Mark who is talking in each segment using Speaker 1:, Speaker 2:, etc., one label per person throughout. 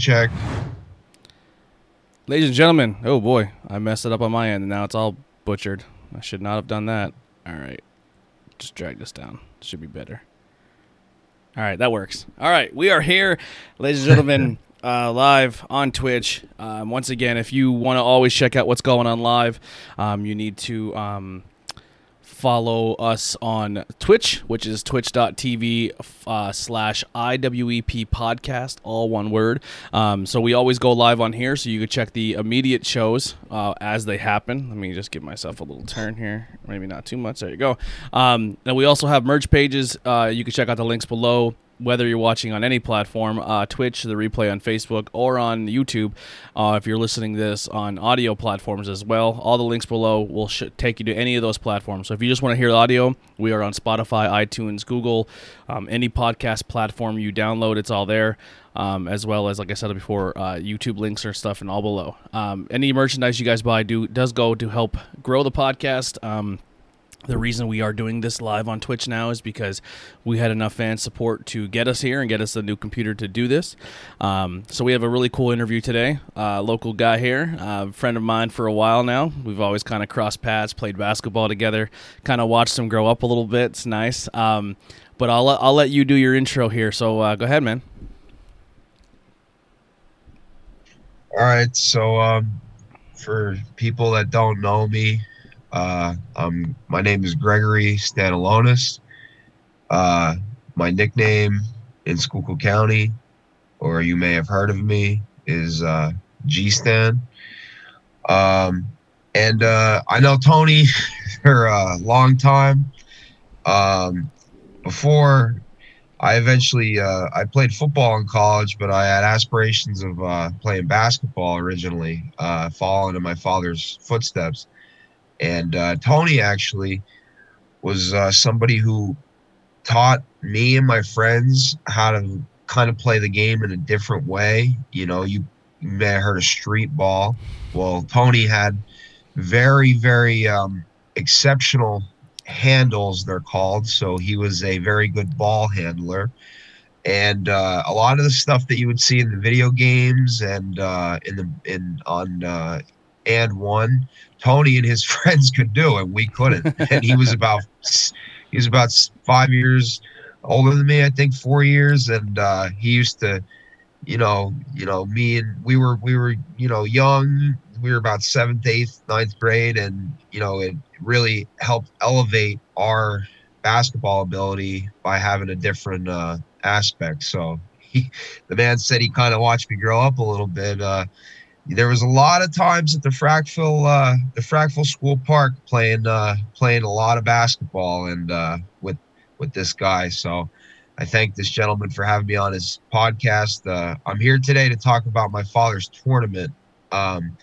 Speaker 1: check.
Speaker 2: Ladies and gentlemen, oh boy, I messed it up on my end, and now it's all butchered. I should not have done that. All right, just drag this down. Should be better. All right, that works. All right, we are here, ladies and gentlemen, uh, live on Twitch. Um, once again, if you want to always check out what's going on live, um, you need to um, follow us on Twitch, which is twitch.tv uh, slash IWEP podcast, all one word. Um, so we always go live on here, so you can check the immediate shows uh, as they happen. Let me just give myself a little turn here. Maybe not too much. There you go. Um, and we also have merch pages. Uh, you can check out the links below whether you're watching on any platform, uh, Twitch, the replay on Facebook, or on YouTube. Uh, if you're listening this on audio platforms as well, all the links below will sh- take you to any of those platforms. So if you just want to hear audio, we are on Spotify, iTunes, Google, um, any podcast platform you download, it's all there. Um, as well as, like I said before, uh, YouTube links or stuff and all below. Um, any merchandise you guys buy do does go to help grow the podcast. The reason we are doing this live on Twitch now is because we had enough fan support to get us here and get us a new computer to do this. Um, so we have a really cool interview today. Uh, local guy here, uh, friend of mine for a while now. We've always kind of crossed paths, played basketball together, kind of watched him grow up a little bit. It's nice. Um, but I'll I'll let you do your intro here. So uh, go ahead, man.
Speaker 1: All right. So, um, for people that don't know me, uh, um, my name is Gregory Stanalonis. Uh, my nickname in Schuylkill County, or you may have heard of me, is uh, G Stan. Um, and uh, I know Tony for a long time. Um, before I eventually uh, I played football in college, but I had aspirations of uh, playing basketball originally, uh, following in my father's footsteps. And uh, Tony actually was uh, somebody who taught me and my friends how to kind of play the game in a different way. You know, you, may have heard of street ball. Well, Tony had very, very um, exceptional handles, they're called. So he was a very good ball handler. And uh, a lot of the stuff that you would see in the video games and uh, in the in on uh, AND1, Tony and his friends could do, and we couldn't. and he was about he was about five years older than me, I think four years, and uh, he used to, you know, you know, me and we were we were you know young. We were about seventh, eighth, ninth grade, and you know, it really helped elevate our basketball ability by having a different uh, aspect. So he, the man said he kind of watched me grow up a little bit. Uh, there was a lot of times at the Frackville, uh, the Frackville School Park playing, uh, playing a lot of basketball and uh, with with this guy. So I thank this gentleman for having me on his podcast. Uh, I'm here today to talk about my father's tournament. Um,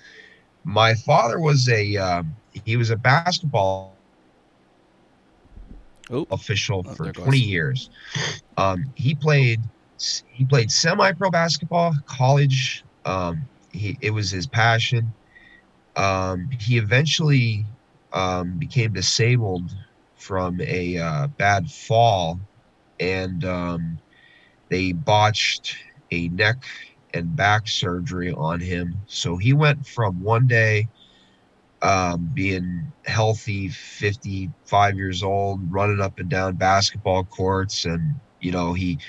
Speaker 1: my father was a um, he was a basketball
Speaker 2: Oop.
Speaker 1: official
Speaker 2: Oh,
Speaker 1: for
Speaker 2: there goes.
Speaker 1: 20 years. Um, he played he played semi-pro basketball, college. Um, he it was his passion. Um, he eventually um, became disabled from a uh, bad fall, and um, they botched a neck and back surgery on him. So he went from one day um, being healthy, 55 years old, running up and down basketball courts. And, you know, he,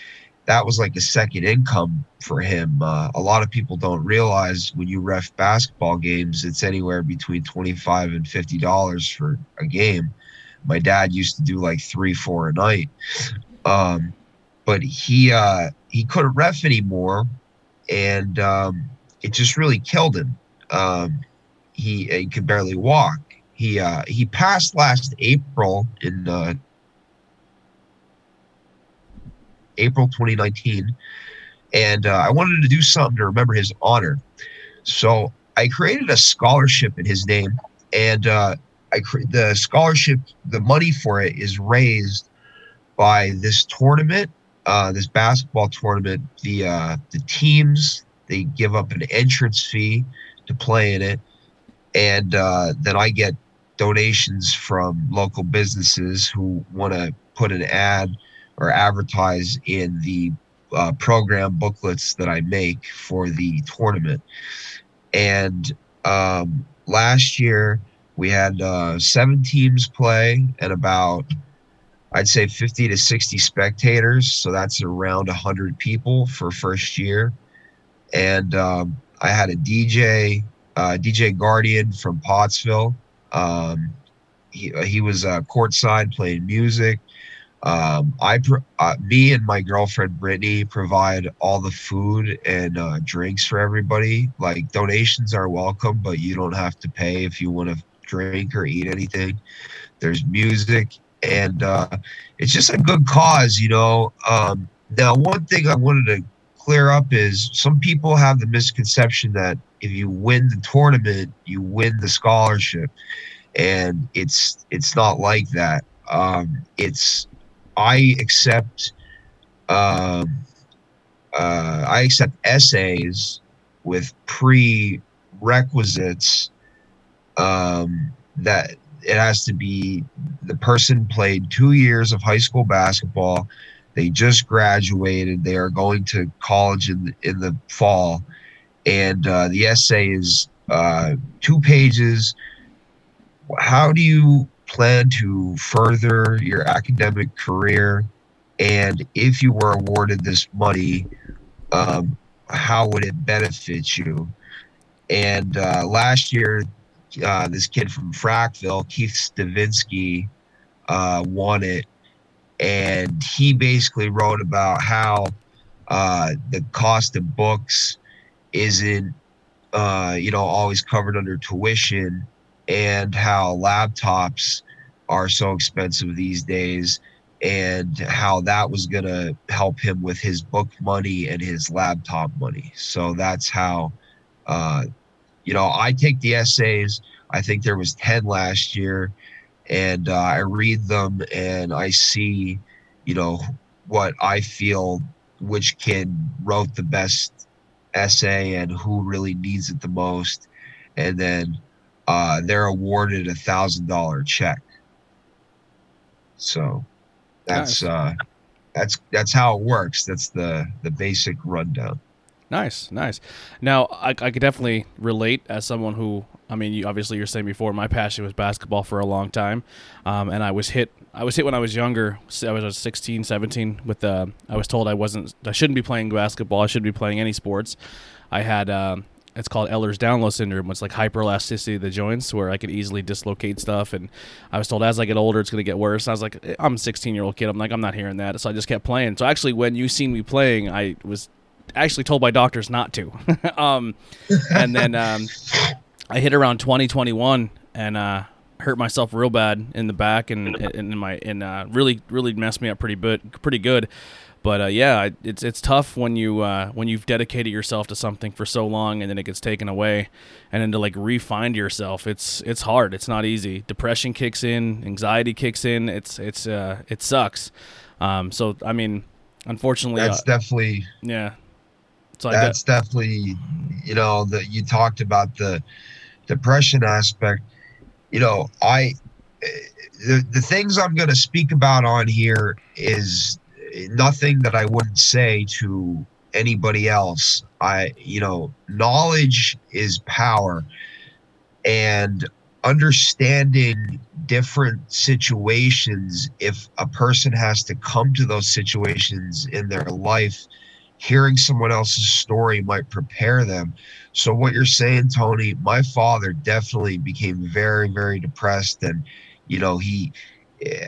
Speaker 1: that was like a second income for him. Uh, a lot of people don't realize when you ref basketball games, it's anywhere between 25 and $50 for a game. My dad used to do like three, four a night. Um, but he, uh, he couldn't ref anymore. And, um, it just really killed him. Um, he, he could barely walk. He uh, he passed last April in uh, April 2019, and uh, I wanted to do something to remember his honor. So I created a scholarship in his name, and uh, I cre- the scholarship, the money for it is raised by this tournament, uh, this basketball tournament. The uh, the teams they give up an entrance fee to play in it, and uh, then I get donations from local businesses who want to put an ad or advertise in the uh, program booklets that I make for the tournament. And um, last year we had uh, seven teams play and about, I'd say 50 to 60 spectators. So that's around 100 people for first year. And um, I had a DJ, uh, DJ Guardian from Pottsville. Um, he, he was uh, courtside playing music. Um, I, uh, me and my girlfriend Brittany provide all the food and uh, drinks for everybody. Like donations are welcome, but you don't have to pay if you want to drink or eat anything. There's music, and uh, it's just a good cause, you know. Um, now, one thing I wanted to clear up is some people have the misconception that if you win the tournament, you win the scholarship, and it's it's not like that. Um, it's I accept um, uh, I accept essays with prerequisites um, that it has to be the person played two years of high school basketball. They just graduated. They are going to college in the, in the fall, and uh, the essay is uh, two pages. How do you plan to further your academic career? And if you were awarded this money, um, how would it benefit you? And uh, last year, uh, this kid from Frackville, Keith Stavinsky, uh, won it. And he basically wrote about how uh, the cost of books isn't, uh, you know, always covered under tuition and how laptops are so expensive these days and how that was going to help him with his book money and his laptop money. So that's how, uh, you know, I take the essays. I think there was 10 last year and uh, I read them and I see, you know, what I feel which kid wrote the best essay and who really needs it the most. And then uh, they're awarded a thousand dollar check. So that's
Speaker 2: Nice.
Speaker 1: uh, that's that's how it works. That's the the basic rundown.
Speaker 2: Nice, nice. Now, I, I could definitely relate as someone who, I mean, you, obviously you're saying before, my passion was basketball for a long time, um, and I was hit. I was hit when I was younger. I was uh, 16, 17. With uh, I was told I wasn't, I shouldn't be playing basketball. I shouldn't be playing any sports. I had, um, it's called Ehlers-Danlos syndrome. It's like hyperelasticity of the joints, where I could easily dislocate stuff. And I was told as I get older, it's going to get worse. And I was like, "Eh, I'm a 16 year old kid. I'm like, I'm not hearing that. So I just kept playing. So actually, when you seen me playing, I was actually told by doctors not to. um, and then um, I hit around 2021 and uh, hurt myself real bad in the back and and in my and uh, really really messed me up pretty bit pretty good. But uh, yeah, it's it's tough when you uh, when you've dedicated yourself to something for so long and then it gets taken away, and then to like re-find yourself, it's it's hard. It's not easy. Depression kicks in, anxiety kicks in. It's it's uh, it sucks. Um, so I mean, unfortunately,
Speaker 1: That's
Speaker 2: uh,
Speaker 1: definitely
Speaker 2: yeah. So I got,
Speaker 1: that's definitely you know that you talked about the depression aspect you know i eh, the, the things i'm going to speak about on here is nothing that i wouldn't say to anybody else i you know knowledge is power and understanding different situations if a person has to come to those situations in their life hearing someone else's story might prepare them. So what you're saying, Tony, my father definitely became very, very depressed, and you know he.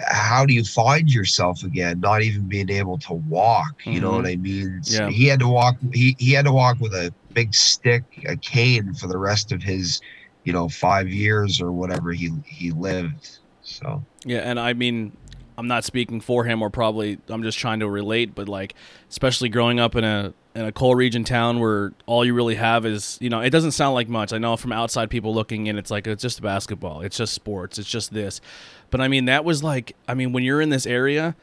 Speaker 1: How do you find yourself again? Not even being able to walk. You know
Speaker 2: Mhm.
Speaker 1: what I mean?
Speaker 2: Yeah.
Speaker 1: He had to walk. He he had to walk with a big stick, a cane, for the rest of his, you know, five years or whatever he he lived. So
Speaker 2: Yeah, and I mean, I'm not speaking for him or probably I'm just trying to relate, but like especially growing up in a in a coal region town where all you really have is you know it doesn't sound like much. I know from outside people looking in, it's like it's just basketball, it's just sports, it's just this. But I mean that was like I mean when you're in this area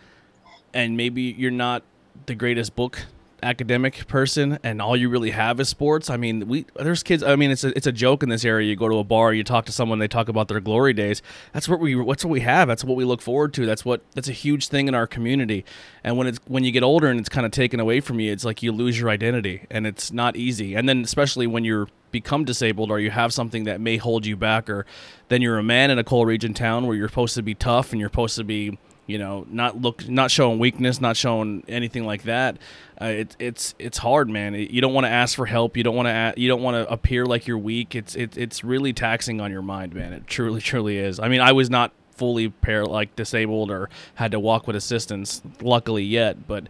Speaker 2: and maybe you're not the greatest book academic person and all you really have is sports i mean we there's kids i mean it's a, it's a joke in this area. You go to a bar you talk to someone they talk about their glory days. That's what we what's what we have. That's what we look forward to. That's what that's a huge thing in our community. And when it's when you get older and it's kind of taken away from you it's like you lose your identity and it's not easy. And then especially when you're become disabled or you have something that may hold you back or then you're a man in a coal region town where you're supposed to be tough and you're supposed to be you know not look not showing weakness not showing anything like that. Uh, it, it's it's hard man. You don't want to ask for help. You don't want to you don't want to appear like you're weak. It's it, it's really taxing on your mind man. It truly truly is. I mean i was not fully par- like disabled or had to walk with assistance luckily yet but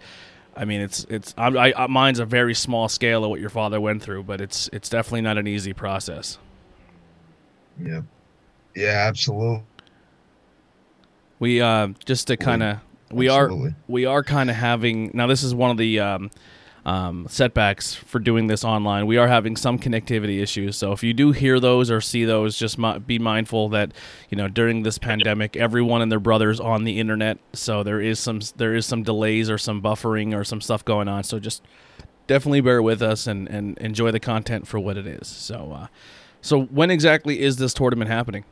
Speaker 2: I mean, it's it's I, I, mine's a very small scale of what your father went through, but it's it's definitely not an easy process.
Speaker 1: Yeah, yeah, absolutely.
Speaker 2: We uh, just to kind of we Absolutely. are we are kind of having now. This is one of the um, um, setbacks for doing this online. We are having some connectivity issues. So if you do hear those or see those, just mi- be mindful that you know during this pandemic, everyone and their brothers on the internet. So there is some there is some delays or some buffering or some stuff going on. So just definitely bear with us and and enjoy the content for what it is. So uh, so when exactly is this tournament happening?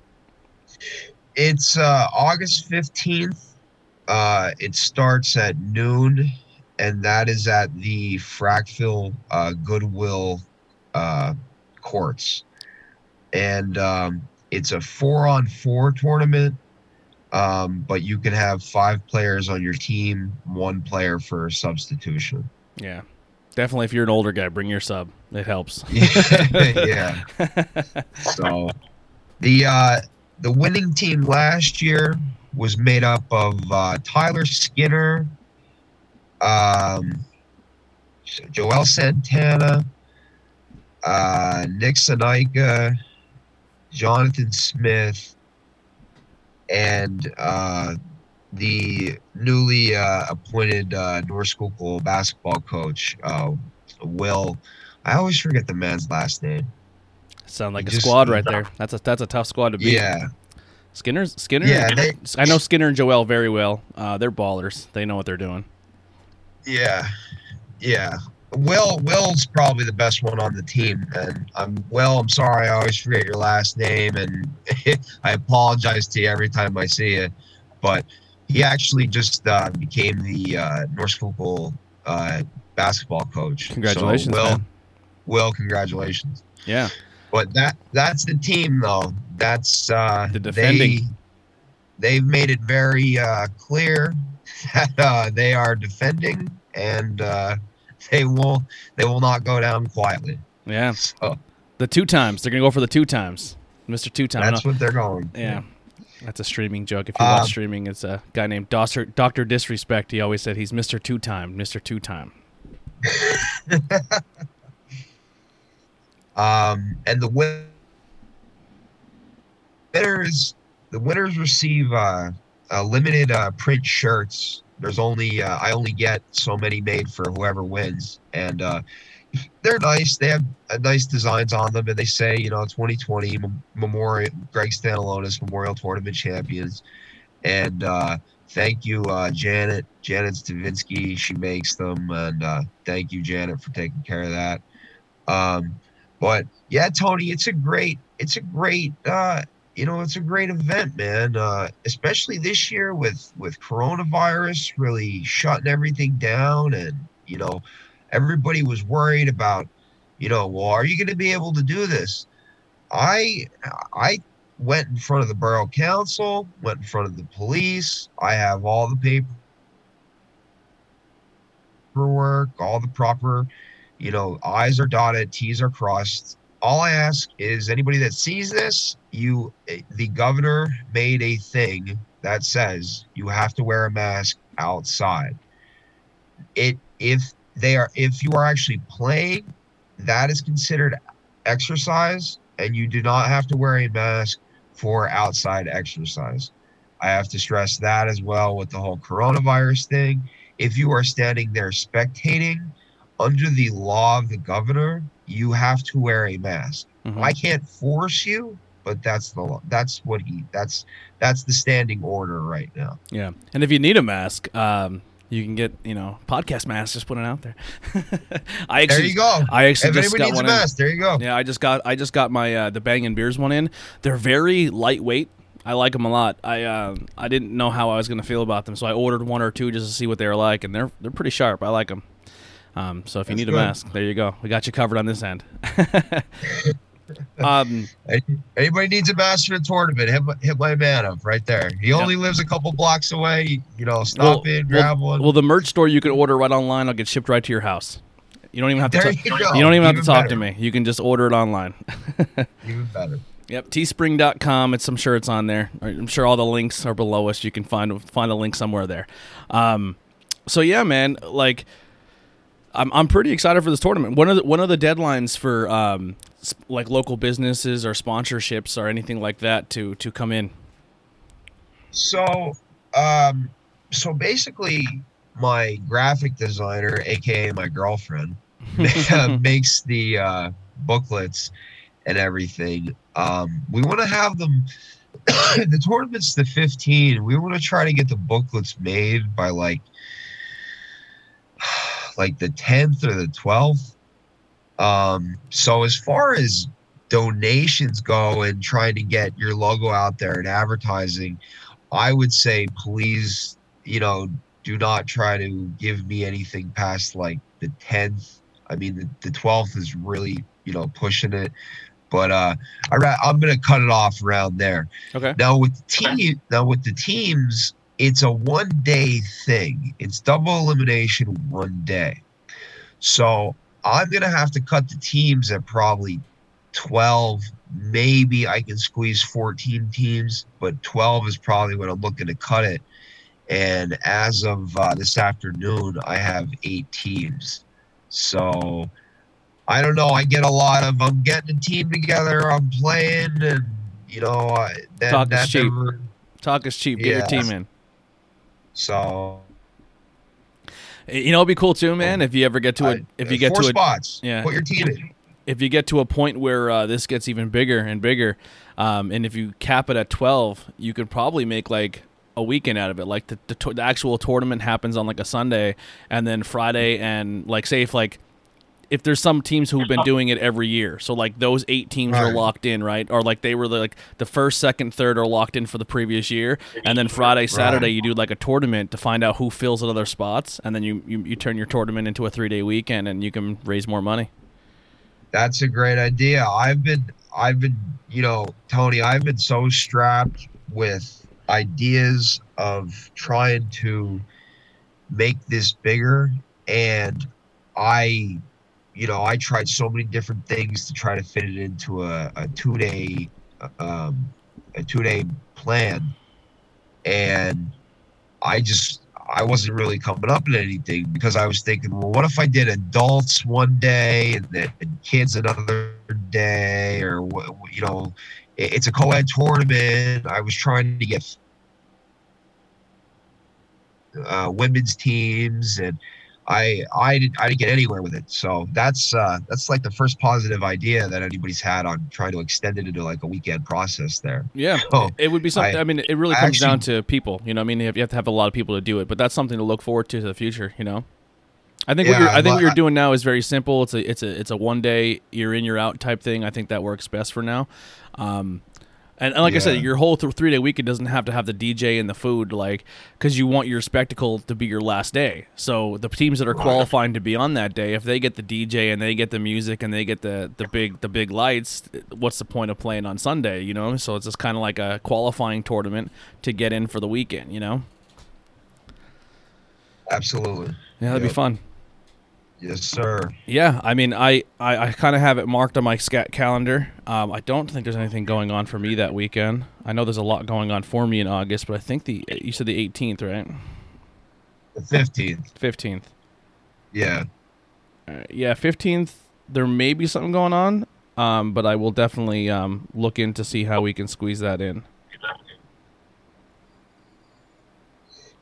Speaker 1: It's uh, August 15th. Uh, it starts at noon, and that is at the Frackville uh, Goodwill uh, courts. And um, it's a four on four tournament, um, but you can have five players on your team, one player for substitution.
Speaker 2: Yeah. Definitely, if you're an older guy, bring your sub. It helps.
Speaker 1: yeah. so the uh, the winning team last year was made up of uh, Tyler Skinner, um, Joel Santana, uh, Nick Sanaika, Jonathan Smith, and uh, the newly uh, appointed uh, North Schuylkill basketball coach, uh, Will. I always forget the man's last name.
Speaker 2: Sound like a squad right there. That's a that's a tough squad to beat.
Speaker 1: Yeah.
Speaker 2: Skinner's Skinner. Yeah, they, I know Skinner and Joel very well. Uh, they're ballers. They know what they're doing.
Speaker 1: Yeah, yeah. Will Will's probably the best one on the team, and I'm Will. I'm sorry, I always forget your last name, and I apologize to you every time I see it. But he actually just uh, became the uh, North Schuylkill uh, basketball coach.
Speaker 2: Congratulations,
Speaker 1: so, Will.
Speaker 2: Man.
Speaker 1: Will, congratulations.
Speaker 2: Yeah.
Speaker 1: But that that's the team though. That's uh
Speaker 2: the defending.
Speaker 1: They, they've made it very uh, clear that uh, they are defending and uh, they will they will not go down quietly.
Speaker 2: Yeah. So, the two times. They're gonna go for the two times. Mr. Two Time.
Speaker 1: That's what they're going.
Speaker 2: Yeah. That's a streaming joke. If you watch uh, streaming, it's a guy named Doctor Doctor Disrespect. He always said he's Mr. Two Time, Mr. Two Time.
Speaker 1: Um, and the winners, the winners receive uh, limited uh, print shirts. There's only uh, I only get so many made for whoever wins, and uh, they're nice. They have uh, nice designs on them, and they say you know 2020 Memorial Greg Stanalonis Memorial Tournament champions, and uh, thank you uh, Janet Janet Stavinsky. She makes them, and uh, thank you Janet for taking care of that. Um, but yeah, Tony, it's a great, it's a great, uh, you know, it's a great event, man. Uh, especially this year with with coronavirus really shutting everything down, and you know, everybody was worried about, you know, well, are you going to be able to do this? I I went in front of the borough council, went in front of the police. I have all the paperwork, all the proper you know, I's are dotted, T's are crossed. All I ask is anybody that sees this, you, the governor made a thing that says you have to wear a mask outside. It, if they are, if you are actually playing, that is considered exercise, and you do not have to wear a mask for outside exercise. I have to stress that as well with the whole coronavirus thing. If you are standing there spectating, under the law of the governor, you have to wear a mask.
Speaker 2: Mhm.
Speaker 1: I can't force you, but that's the law. That's what he. That's that's the standing order right now.
Speaker 2: Yeah, and if you need a mask, um, you can get you know podcast masks. Just put it out there. I actually,
Speaker 1: There you go.
Speaker 2: I actually
Speaker 1: if
Speaker 2: just got
Speaker 1: needs a
Speaker 2: one.
Speaker 1: Mask, there you go.
Speaker 2: Yeah, I just got I just got my uh, the Bang and Beers one in. They're very lightweight. I like them a lot. I uh, I didn't know how I was gonna feel about them, so I ordered one or two just to see what they were like, and they're they're pretty sharp. I like them. Um, so if you
Speaker 1: That's
Speaker 2: need a mask, there you go. We got you covered on this end. um,
Speaker 1: Anybody needs a mask for the tournament, hit my, hit my man up right there. He only lives a couple blocks away. You know, stop
Speaker 2: Well-
Speaker 1: in, grab one.
Speaker 2: well, the merch store you can order right online. I'll get shipped right to your house. You don't even have to.
Speaker 1: there
Speaker 2: ta-
Speaker 1: you go.
Speaker 2: you don't even have to talk
Speaker 1: better.
Speaker 2: to me. You can just order it online.
Speaker 1: Even better.
Speaker 2: Yep, teespring.com. It's I'm sure it's on there. I'm sure all the links are below us. You can find find a link somewhere there. Um, so yeah, man, like I'm I'm pretty excited for this tournament. One of the, one of the deadlines for um, like local businesses or sponsorships or anything like that to to come in.
Speaker 1: So, um, so basically, my graphic designer, aka my girlfriend, makes the uh, booklets and everything. Um, we want to have them. the tournament's the 15. We want to try to get the booklets made by like, like the 10th or the 12th. Um, so as far as donations go and trying to get your logo out there and advertising, I would say please, you know, do not try to give me anything past like the 10th. I mean, the, the 12th is really, you know, pushing it. But uh, I I'm gonna cut it off around there.
Speaker 2: Okay.
Speaker 1: Now with the team, now with the teams, it's a one day thing. It's double elimination one day. So I'm gonna have to cut the teams at probably 12. Maybe I can squeeze 14 teams, but 12 is probably what I'm looking to cut it. And as of uh, this afternoon, I have eight teams. So I don't know. I get a lot of I'm getting a team together, I'm playing, and you know, I, that,
Speaker 2: Talk is cheap.
Speaker 1: never-
Speaker 2: Talk is cheap. Get your team in.
Speaker 1: So
Speaker 2: You know, it'd be cool too, man. If you ever get to a
Speaker 1: uh,
Speaker 2: if you get
Speaker 1: four
Speaker 2: to a
Speaker 1: spots,
Speaker 2: yeah.
Speaker 1: put your team in.
Speaker 2: if you get to a point where uh, this gets even bigger and bigger, um, and if you cap it at twelve, you could probably make like a weekend out of it. Like the the, the actual tournament happens on like a Sunday, and then Friday, and like say if like if there's some teams who've been doing it every year, so like those eight teams are locked in, right? Or like they were like the first, second, third are locked in for the previous year, and then Friday, Saturday you do like a tournament to find out who fills at other spots, and then you you, you turn your tournament into a three day weekend, and you can raise more money.
Speaker 1: That's a great idea. I've been, I've been, you know, Tony, I've been so strapped with ideas of trying to make this bigger. And I, you know, I tried so many different things to try to fit it into a, a two day, um, a two day plan. And I just, I wasn't really coming up with anything because I was thinking, well, what if I did adults one day and then kids another day, or you know, it's a co-ed tournament. I was trying to get uh, women's teams, and I I didn't I didn't get anywhere with it. So that's uh, that's like the first positive idea that anybody's had on trying to extend it into like a weekend process there.
Speaker 2: Yeah,
Speaker 1: So,
Speaker 2: it would be something. I,
Speaker 1: I-
Speaker 2: mean, it really
Speaker 1: I
Speaker 2: comes down to people. You know, I mean, you have, you have to have a lot of people to do it, but that's something to look forward to to the future. You know, I think what you're, I think what you're doing now is very simple. It's a it's a it's a one day you're in you're out type thing. I think that works best for now. Um, and, and like I said, your whole th- three day weekend doesn't have to have the DJ and the food, like because you want your spectacle to be your last day. So the teams that are qualifying to be on that day, if they get the DJ and they get the music and they get the the big the big lights, what's the point of playing on Sunday? You know, so it's just kind of like a qualifying tournament to get in for the weekend. You know,
Speaker 1: Absolutely,
Speaker 2: yeah, that'd be fun.
Speaker 1: Yes, sir.
Speaker 2: Yeah, I mean, I, I, I kind of have it marked on my scat calendar. Um, I don't think there's anything going on for me that weekend. I know there's a lot going on for me in August, but I think the you said the 18th, right?
Speaker 1: The fifteenth,
Speaker 2: 15th.
Speaker 1: yeah.
Speaker 2: Right. Yeah, 15th. There may be something going on, um, but I will definitely um, look in to see how we can squeeze that in.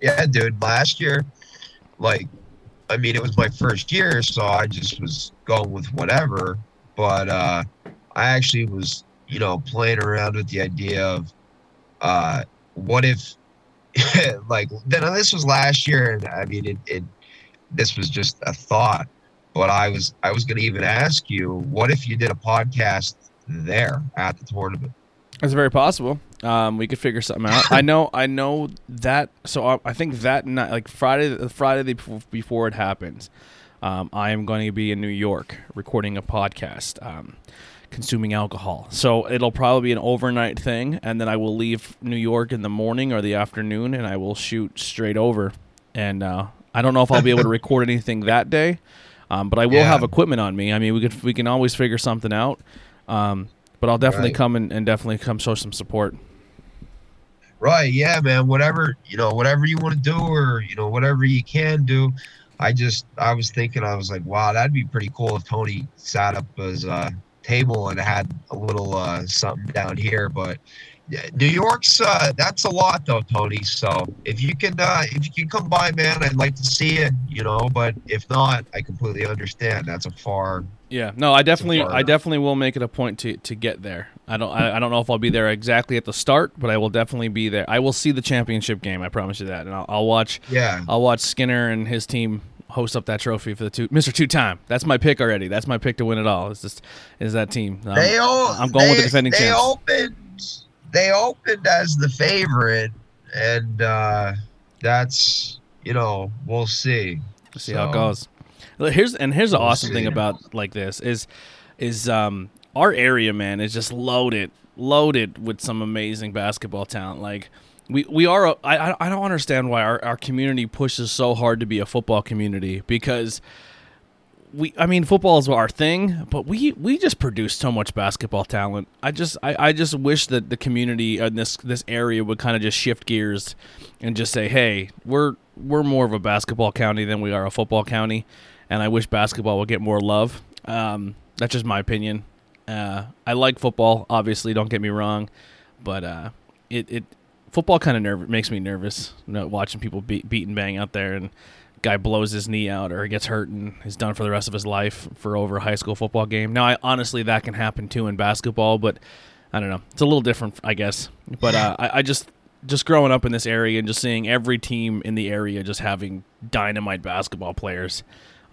Speaker 1: Yeah, dude. Last year, like, I mean, it was my first year, so I just was going with whatever. But uh, I actually was, you know, playing around with the idea of, uh, what if, like, then this was last year, and I mean, it, it, this was just a thought. But I was, I was going to even ask you, what if you did a podcast there at the tournament?
Speaker 2: That's very possible. Um, we could figure something out. I know. I know that. So I, I think that night, like Friday, the Friday before it happens, um, I am going to be in New York recording a podcast, um, consuming alcohol. So it'll probably be an overnight thing, and then I will leave New York in the morning or the afternoon, and I will shoot straight over. And uh, I don't know if I'll be able to record anything that day, um, but I will
Speaker 1: Yeah.
Speaker 2: have equipment on me. I mean, we could we can always figure something out. Um, but I'll definitely
Speaker 1: Right.
Speaker 2: come and, and definitely come show some support.
Speaker 1: Right, yeah, man. Whatever you know, whatever you want to do, or you know, whatever you can do. I just, I was thinking, I was like, wow, that'd be pretty cool if Tony sat up his uh, table and had a little uh, something down here. But New York's, uh, that's a lot though, Tony. So if you can, uh, if you can come by, man, I'd like to see it. You know, but if not, I completely understand. That's a far.
Speaker 2: Yeah, no, I definitely. I definitely will make it a point to, to get there. I don't, I, I don't know if I'll be there exactly at the start, but I will definitely be there. I will see the championship game. I promise you that, and I'll, I'll watch,
Speaker 1: Yeah,
Speaker 2: I'll watch Skinner and his team host up that trophy for the two, Mister Two Time. That's my pick already. That's my pick to win it all. It's just, is that team? Um,
Speaker 1: they all.
Speaker 2: I'm going with the
Speaker 1: they-
Speaker 2: defending
Speaker 1: they
Speaker 2: champs.
Speaker 1: opened. They opened as the favorite, and uh, that's you know we'll see.
Speaker 2: see how it goes. Here's and here's the
Speaker 1: We'll
Speaker 2: awesome thing about like this is is um our area man is just loaded loaded with some amazing basketball talent. Like we we are a, I I- I don't understand why our our community pushes so hard to be a football community because we I mean football is our thing, but we we just produce so much basketball talent. I just I, I just wish that the community in this this area would kind of just shift gears and just say, "Hey, we're we're more of a basketball county than we are a football county." And I wish basketball would get more love. Um, that's just my opinion. Uh, I like football, obviously. Don't get me wrong, but uh, it it football kind of makes me nervous. You know, watching people beat beat and bang out there and guy blows his knee out or gets hurt and is done for the rest of his life for over a high school football game. Now, I honestly that can happen too in basketball, but I don't know. It's a little different, I guess. But uh, I, I just just growing up in this area and just seeing every team in the area just having dynamite basketball players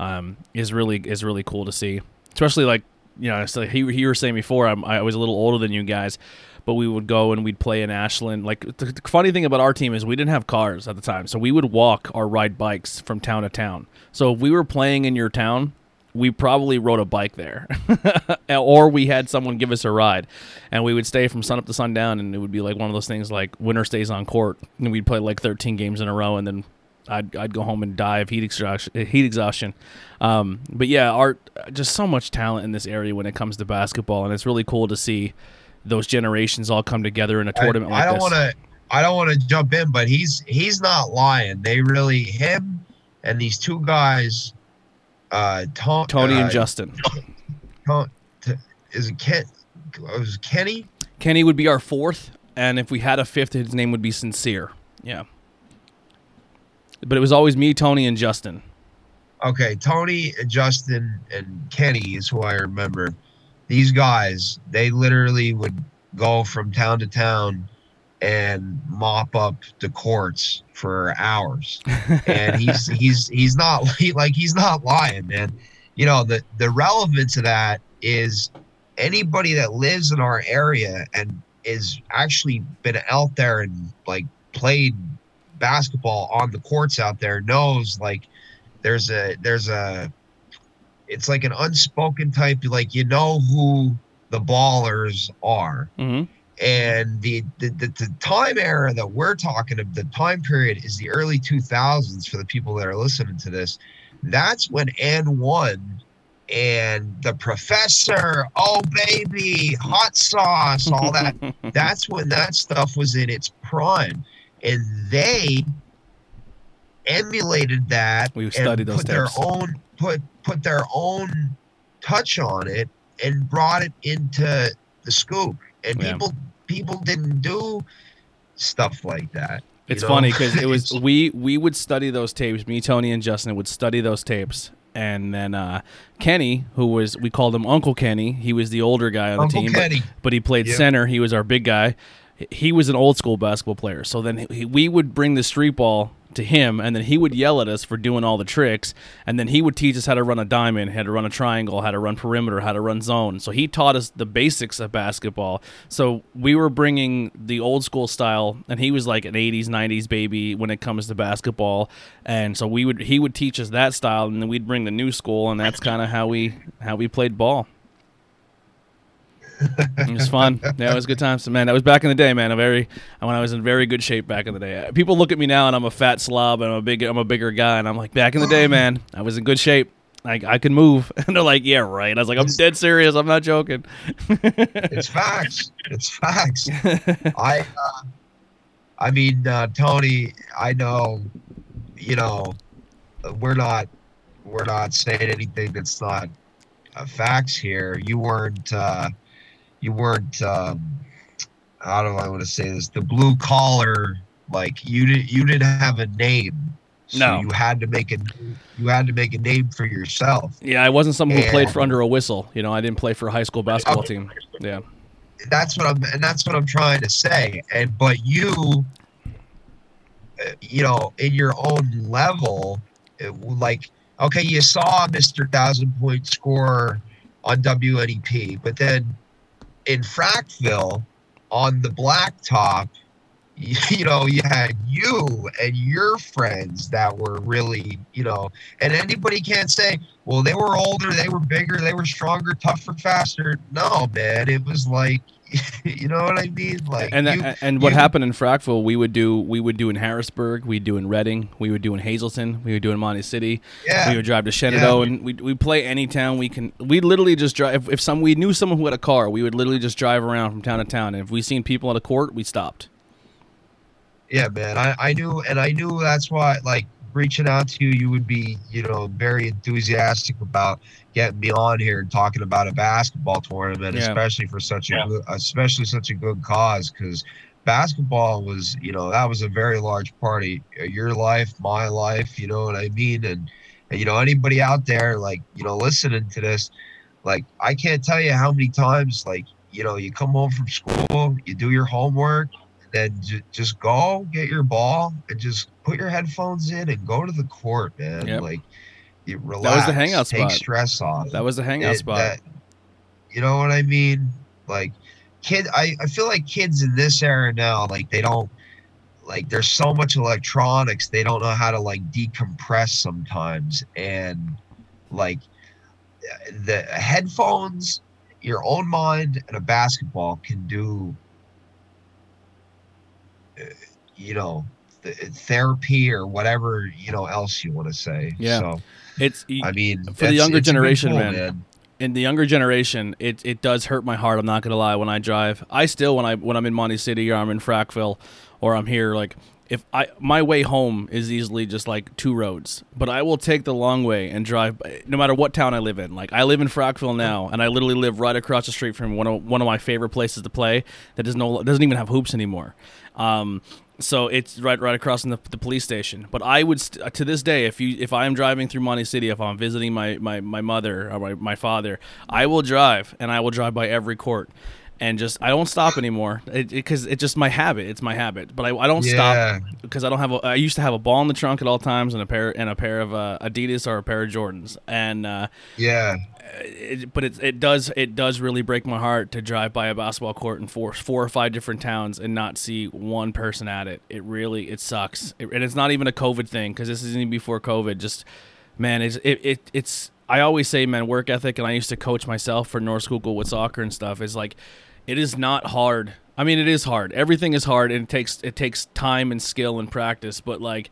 Speaker 2: um, is really is really cool to see. Especially like you know, so he he were saying before, I'm, I was a little older than you guys, but we would go and we'd play in Ashland. Like the, the funny thing about our team is we didn't have cars at the time, so we would walk or ride bikes from town to town. So if we were playing in your town, we probably rode a bike there, or we had someone give us a ride, and we would stay from sun up to sundown, and it would be like one of those things like winter stays on court, and we'd play like 13 games in a row, and then I'd, I'd go home and die of heat exhaustion. Heat exhaustion. Um, but yeah, art just so much talent in this area when it comes to basketball, and it's really cool to see those generations all come together in a tournament like
Speaker 1: I don't want to. I don't want to jump in, but he's he's not lying. They really him and these two guys, uh, Tom,
Speaker 2: Tony
Speaker 1: uh,
Speaker 2: and Justin.
Speaker 1: Tom- t- is it Ken? Was it Kenny?
Speaker 2: Kenny would be our fourth, and if we had a fifth, his name would be Sincere. Yeah. But it was always me, Tony, and Justin.
Speaker 1: Okay, Tony, Justin, and Kenny is who I remember. These guys, they literally would go from town to town and mop up the courts for hours. And he's he's he's not he, like he's not lying, man. You know, the the relevance of that is anybody that lives in our area and is actually been out there and like played basketball on the courts out there knows like there's a there's a it's like an unspoken type like you know who the ballers are.
Speaker 2: Hmm
Speaker 1: and the the, the, the time era that we're talking of the time period is the early 2000s for the people that are listening to this. That's when AND1 and the professor oh baby hot sauce all that. That's when that stuff was in its prime and they emulated that and
Speaker 2: studied those
Speaker 1: put their own put put their own touch on it and brought it into the scoop and
Speaker 2: Yeah.
Speaker 1: people people didn't do stuff like that
Speaker 2: It's
Speaker 1: know?
Speaker 2: funny because it was we we would study those tapes. Me, Tony, and Justin would study those tapes, and then uh, Kenny, who was we called him Uncle Kenny. He was the older guy on the
Speaker 1: Uncle
Speaker 2: team, but- But, he played
Speaker 1: Yep.
Speaker 2: center. He was our big guy. He was an old school basketball player. So then he, we would bring the street ball to him, and then he would yell at us for doing all the tricks, and then he would teach us how to run a diamond, how to run a triangle, how to run perimeter, how to run zone. So he taught us the basics of basketball. So we were bringing the old school style, and he was like an '80s, '90s baby when it comes to basketball, and so we would he would teach us that style, and then we'd bring the new school, and that's kind of how we how we played ball. It was fun. Yeah, it was good times. Man, that was back in the day, man. A very when I was in very good shape back in the day. People look at me now and I'm a fat slob and I'm a big I'm a bigger guy and I'm like back in the day, man. I was in good shape. Like I can move. And they're like, "Yeah, right." I was like, "I'm dead serious. I'm not joking."
Speaker 1: it's facts. It's facts. I, uh, I mean, uh, Tony. I know, you know, we're not, we're not saying anything that's not uh, facts here. You weren't, uh, you weren't. Um, how do I want to say this? The blue collar, like you didn't, you didn't have a name. So
Speaker 2: No.
Speaker 1: you had to make a, you had to make a name for yourself.
Speaker 2: Yeah, I wasn't someone who played for under a whistle. You know, I didn't play for a high school basketball team. Yeah.
Speaker 1: that's what I'm and that's what I'm trying to say. And but you, uh, you know, in your own level, it, like okay, you saw Mr. Thousand Point score on WNEP, but then in Frackville on the blacktop, you, know, you had you and your friends that were really, you know, and anybody can't say, well, they were older, they were bigger, they were stronger, tougher, faster. No, man, it was like, you know what I mean? Like,
Speaker 2: and
Speaker 1: you,
Speaker 2: uh, and what
Speaker 1: you-
Speaker 2: happened in Frackville, we would do we would do in Harrisburg, we'd do in Reading, we would do in Hazleton, we would do in Monty City.
Speaker 1: yeah,
Speaker 2: we would drive to Shenandoah,
Speaker 1: Yeah.
Speaker 2: and we we play any town we can. We literally just drive. If, if some we knew someone who had a car, we would literally just drive around from town to town. And if we seen people at a court, we stopped.
Speaker 1: yeah, man. I, I knew, and I knew that's why, like, reaching out to you, you would be, you know, very enthusiastic about getting me on here and talking about a basketball tournament,
Speaker 2: Yeah.
Speaker 1: especially for such a,
Speaker 3: Yeah.
Speaker 1: good, especially such a good cause, because basketball was, you know, that was a very large part of your life, my life. You know what I mean? And, and you know, anybody out there, like, you know, listening to this, like, I can't tell you how many times, like, you know, you come home from school, you do your homework, then j- just go get your ball and just put your headphones in and go to the court, man.
Speaker 2: Yep.
Speaker 1: Like, you relax, That was
Speaker 2: the hangout
Speaker 1: take
Speaker 2: spot.
Speaker 1: stress off.
Speaker 2: That was the hangout
Speaker 1: It-
Speaker 2: spot.
Speaker 1: that- you know what I mean? Like, kid, I, I feel like kids in this era now, like, they don't, like, there's so much electronics, they don't know how to, like, decompress sometimes. And, like, the headphones, your own mind, and a basketball can do, uh, you know, therapy or whatever, you know, else you want to say.
Speaker 2: Yeah.
Speaker 1: So,
Speaker 2: it's
Speaker 1: I mean,
Speaker 2: For the younger
Speaker 1: it's a good
Speaker 2: generation,
Speaker 1: tool,
Speaker 2: man. in the younger generation, it, it does hurt my heart. I'm not gonna lie. When I drive, I still when I when I'm in Monty City or I'm in Frackville or I'm here, like if I my way home is easily just like two roads, but I will take the long way and drive no matter what town I live in. Like I live in Frackville now, and I literally live right across the street from one of one of my favorite places to play that does no doesn't even have hoops anymore. Um, so it's right right across from the, the police station. But I would st- to this day, if you if I am driving through Monty City, if I'm visiting my my, my mother or my, my father, I will drive and I will drive by every court. And just I don't stop anymore because it, it's just my habit. It's my habit, but I, I don't stop because I don't have. A, I used to have a ball in the trunk at all times and a pair and a pair of uh, Adidas or a pair of Jordans. And uh,
Speaker 1: Yeah.
Speaker 2: it, but it, it does it does really break my heart to drive by a basketball court in four four or five different towns and not see one person at it. It really it sucks, It- and it's not even a COVID thing because this isn't even before COVID. Just man, it's it, it it's. I always say, man, work ethic, and I used to coach myself for North Schuylkill with soccer and stuff. Is like, it is not hard. I mean, it is hard. Everything is hard, and it takes it takes time and skill and practice. But like,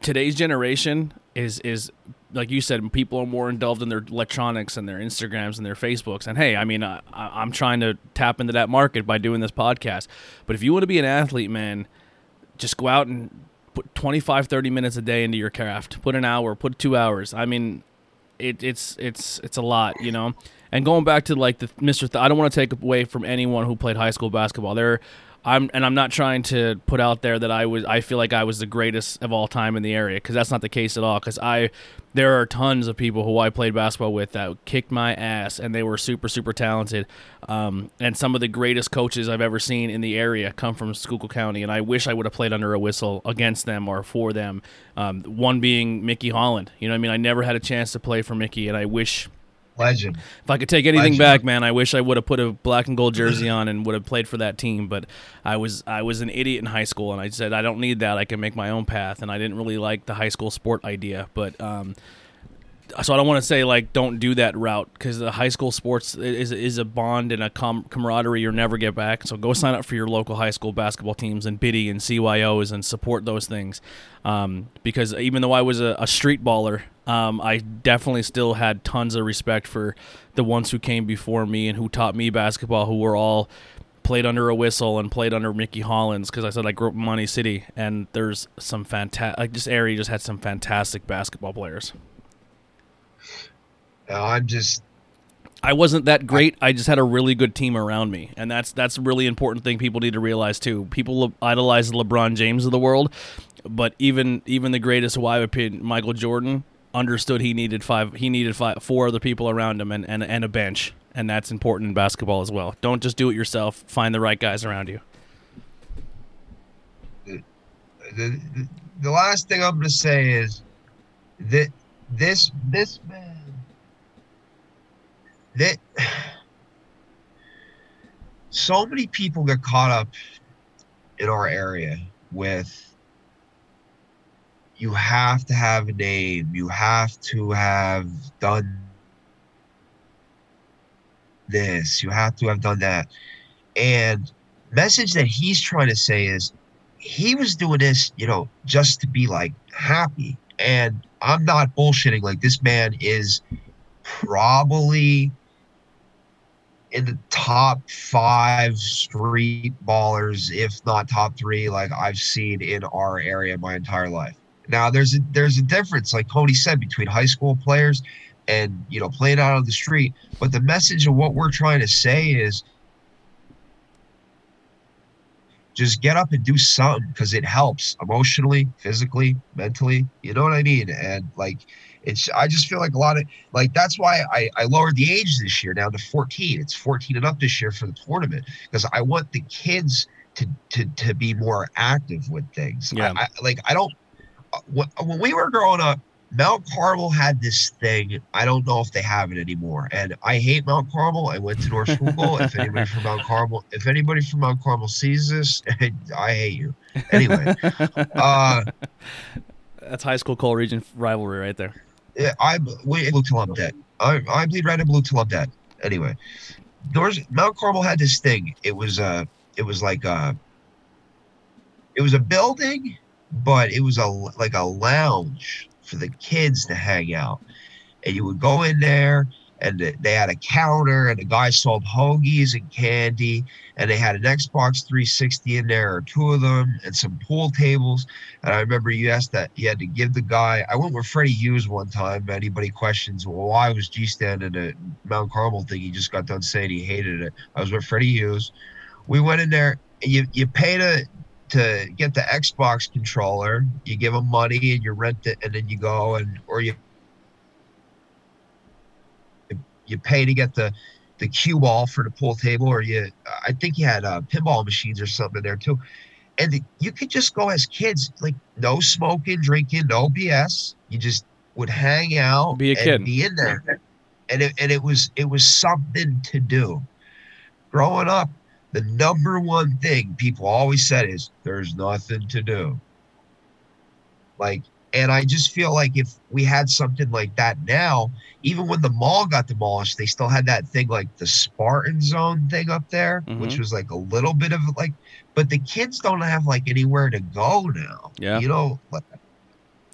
Speaker 2: today's generation is is like you said, people are more involved in their electronics and their Instagrams and their Facebooks. And hey, I mean, I, I'm trying to tap into that market by doing this podcast. But if you want to be an athlete, man, just go out and put 25, 30 minutes a day into your craft. Put an hour, put two hours. I mean, it, it's it's it's a lot, you know. And going back to like the Mr. Th- I don't want to take away from anyone who played high school basketball. There, I'm and I'm not trying to put out there that I was I feel like I was the greatest of all time in the area because that's not the case at all. Because I there are tons of people who I played basketball with that kicked my ass and they were super super talented. Um, and some of the greatest coaches I've ever seen in the area come from Schuylkill County, and I wish I would have played under a whistle against them or for them. Um, one being Mickey Holland. You know, I mean, I never had a chance to play for Mickey, and I wish
Speaker 1: Legend.
Speaker 2: if I could take anything
Speaker 1: Legend.
Speaker 2: back, man, I wish I would have put a black and gold jersey on and would have played for that team. But I was I was an idiot in high school, and I said I don't need that. I can make my own path, and I didn't really like the high school sport idea. But um, so I don't want to say like don't do that route because the high school sports is is a bond and a com- camaraderie you'll never get back. So go sign up for your local high school basketball teams and biddy and CYOs and support those things. Um, because even though I was a, a street baller, um, I definitely still had tons of respect for the ones who came before me and who taught me basketball, who were all played under a whistle and played under Mickey Hollins because I said I grew up in Mahanoy City and there's some fantastic like this area just had some fantastic basketball players.
Speaker 1: No, I'm just
Speaker 2: I wasn't that great. I just had a really good team around me, and that's that's a really important thing people need to realize too. People idolize the LeBron James of the world, but even even the greatest, I would pin Michael Jordan, understood he needed five. He needed five, four other people around him, and, and and a bench, and that's important in basketball as well. Don't just do it yourself. Find the right guys around you.
Speaker 1: the, the, the last thing I'm gonna say is that this this man that so many people get caught up in our area with you have to have a name you have to have done this you have to have done that and message that he's trying to say is he was doing this, you know, just to be like happy. And I'm not bullshitting. Like this man is probably in the top five street ballers, if not top three, like I've seen in our area my entire life. Now there's a there's a difference, like Cody said, between high school players and you know playing out on the street. But the message of what we're trying to say is just get up and do something because it helps emotionally, physically, mentally. You know what I mean? And like, it's I just feel like a lot of like that's why I I lowered the age this year down to 14. It's 14 and up this year for the tournament because I want the kids to to to be more active with things.
Speaker 2: Yeah.
Speaker 1: I, I, like I don't uh, when, when we were growing up. Mount Carmel had this thing. I don't know if they have it anymore. And I hate Mount Carmel. I went to North Schuylkill. if anybody from Mount Carmel, if anybody from Mount Carmel sees this, I hate you. Anyway, uh,
Speaker 2: That's high school coal region rivalry right there.
Speaker 1: I wait blue till I'm dead. I I bleed red and blue till I'm dead. Anyway, Mount Carmel had this thing. It was uh it was like uh it was a building, but it was a like a lounge for the kids to hang out. And you would go in there and they had a counter and the guy sold hoagies and candy and they had an Xbox 360 in there or two of them and some pool tables. And I remember you asked that you had to give the guy. I went with Freddie Hughes one time. Anybody questions, well, why was G Stan in a Mount Carmel thing? He just got done saying he hated it. I was with Freddie Hughes. We went in there. You you pay to to get the Xbox controller. You give them money and you rent it, and then you go and or you you pay to get the the cue ball for the pool table, or you I think you had uh, pinball machines or something in there too. And the, you could just go as kids, like no smoking, drinking, no BS. You just would hang out,
Speaker 2: Be a
Speaker 1: and
Speaker 2: kid.
Speaker 1: be in there, and it, and it was it was something to do. Growing up, the number one thing people always said is there's nothing to do. Like, and I just feel like if we had something like that now, even when the mall got demolished, they still had that thing like the Spartan Zone thing up there, which
Speaker 2: Mhm.
Speaker 1: was like a little bit of like, but the kids don't have like anywhere to go now.
Speaker 2: Yeah.
Speaker 1: You know, like,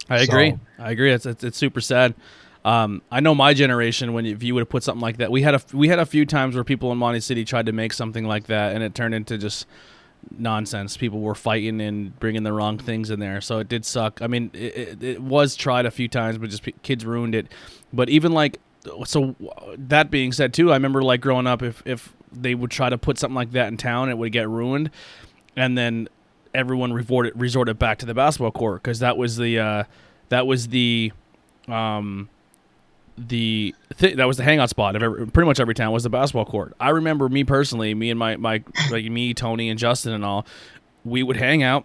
Speaker 2: I agree.
Speaker 1: So-
Speaker 2: I agree. It's, it's it's super sad. Um, I know my generation when if you would have put something like that, we had a we had a few times where people in Mahanoy City tried to make something like that, and it turned into just nonsense. People were fighting and bringing the wrong things in there, so it did suck. I mean, it, it, it was tried a few times, but just p- kids ruined it. But even like so, that being said, too, I remember like growing up, if if they would try to put something like that in town, it would get ruined and then everyone resorted resorted back to the basketball court because that was the uh, that was the um, the th- that was the hangout spot of every, pretty much every town was the basketball court. I remember me personally, me and my my like me, Tony, and Justin and all, we would hang out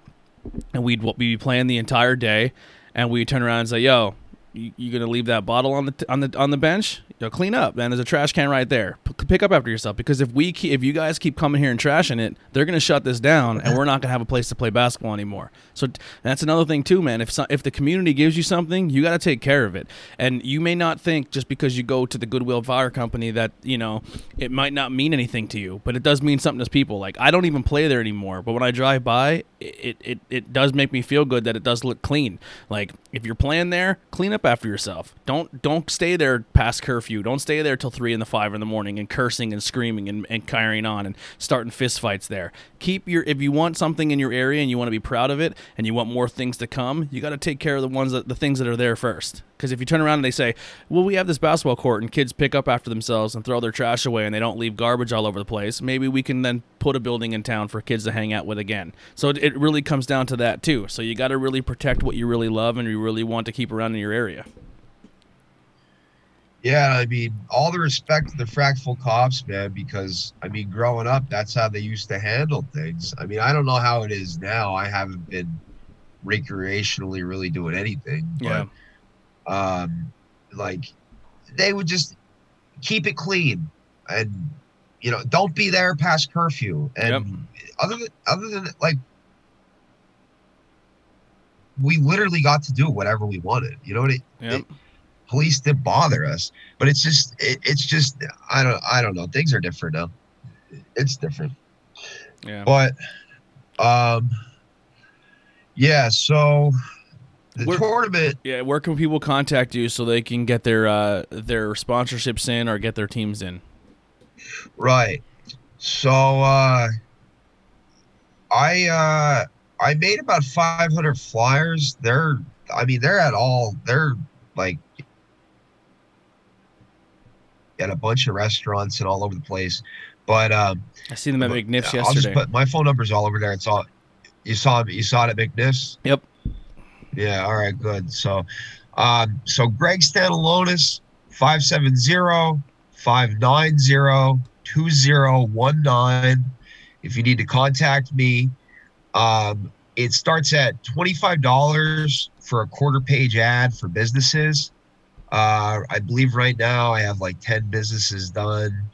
Speaker 2: and we'd we'd be playing the entire day, and we'd turn around and say, "Yo, you, you gonna leave that bottle on the on the on the bench? Yo, clean up, man. There's a trash can right there. P- pick up after yourself. Because if we keep, if you guys keep coming here and trashing it, they're gonna shut this down, and we're not gonna have a place to play basketball anymore. So that's another thing too, man. If so, if the community gives you something, you got to take care of it. And you may not think just because you go to the Goodwill Fire Company that you know it might not mean anything to you, but it does mean something to people. Like I don't even play there anymore, but when I drive by, it it, it does make me feel good that it does look clean. Like if you're playing there, clean up after yourself. Don't don't stay there past curfew. Don't stay there till three in the five in the morning and cursing and screaming and, and carrying on and starting fist fights there. Keep your if you want something in your area and you want to be proud of it and you want more things to come, you got to take care of the ones that the things that are there first. Because if you turn around and they say, "Well, we have this basketball court and kids pick up after themselves and throw their trash away and they don't leave garbage all over the place," maybe we can then put a building in town for kids to hang out with again. So it, it really comes down to that too. So you got to really protect what you really love and you really want to keep around in your area.
Speaker 1: Yeah, I mean, all the respect to the Frackville cops, man, because I mean, growing up, that's how they used to handle things. I mean, I don't know how it is now. I haven't been recreationally really doing anything.
Speaker 2: Yeah.
Speaker 1: Um, like, they would just keep it clean and, you know, don't be there past curfew. And
Speaker 2: Yep.
Speaker 1: other than, other than like, we literally got to do whatever we wanted. You know what I
Speaker 2: Yep.
Speaker 1: police didn't bother us but it's just it, it's just i don't i don't know things are different now it's different
Speaker 2: Yeah.
Speaker 1: but um yeah so the
Speaker 2: We're-
Speaker 1: tournament
Speaker 2: Yeah, where can people contact you so they can get their uh, their sponsorships in or get their teams in?
Speaker 1: right so uh i uh i made about 500 flyers they're i mean they're at all they're like at a bunch of restaurants and all over the place but um
Speaker 2: I seen them at McNiff's
Speaker 1: I'll just put my phone number's all over there. It's all you saw. You saw it at McNiff's.
Speaker 2: Yep.
Speaker 1: Yeah. All right. Good. So, um, so Greg Stanalonis, 570-590-2019. If you need to contact me, um, it starts at twenty-five dollars for a quarter page ad for businesses. Uh, I believe right now I have like ten businesses done.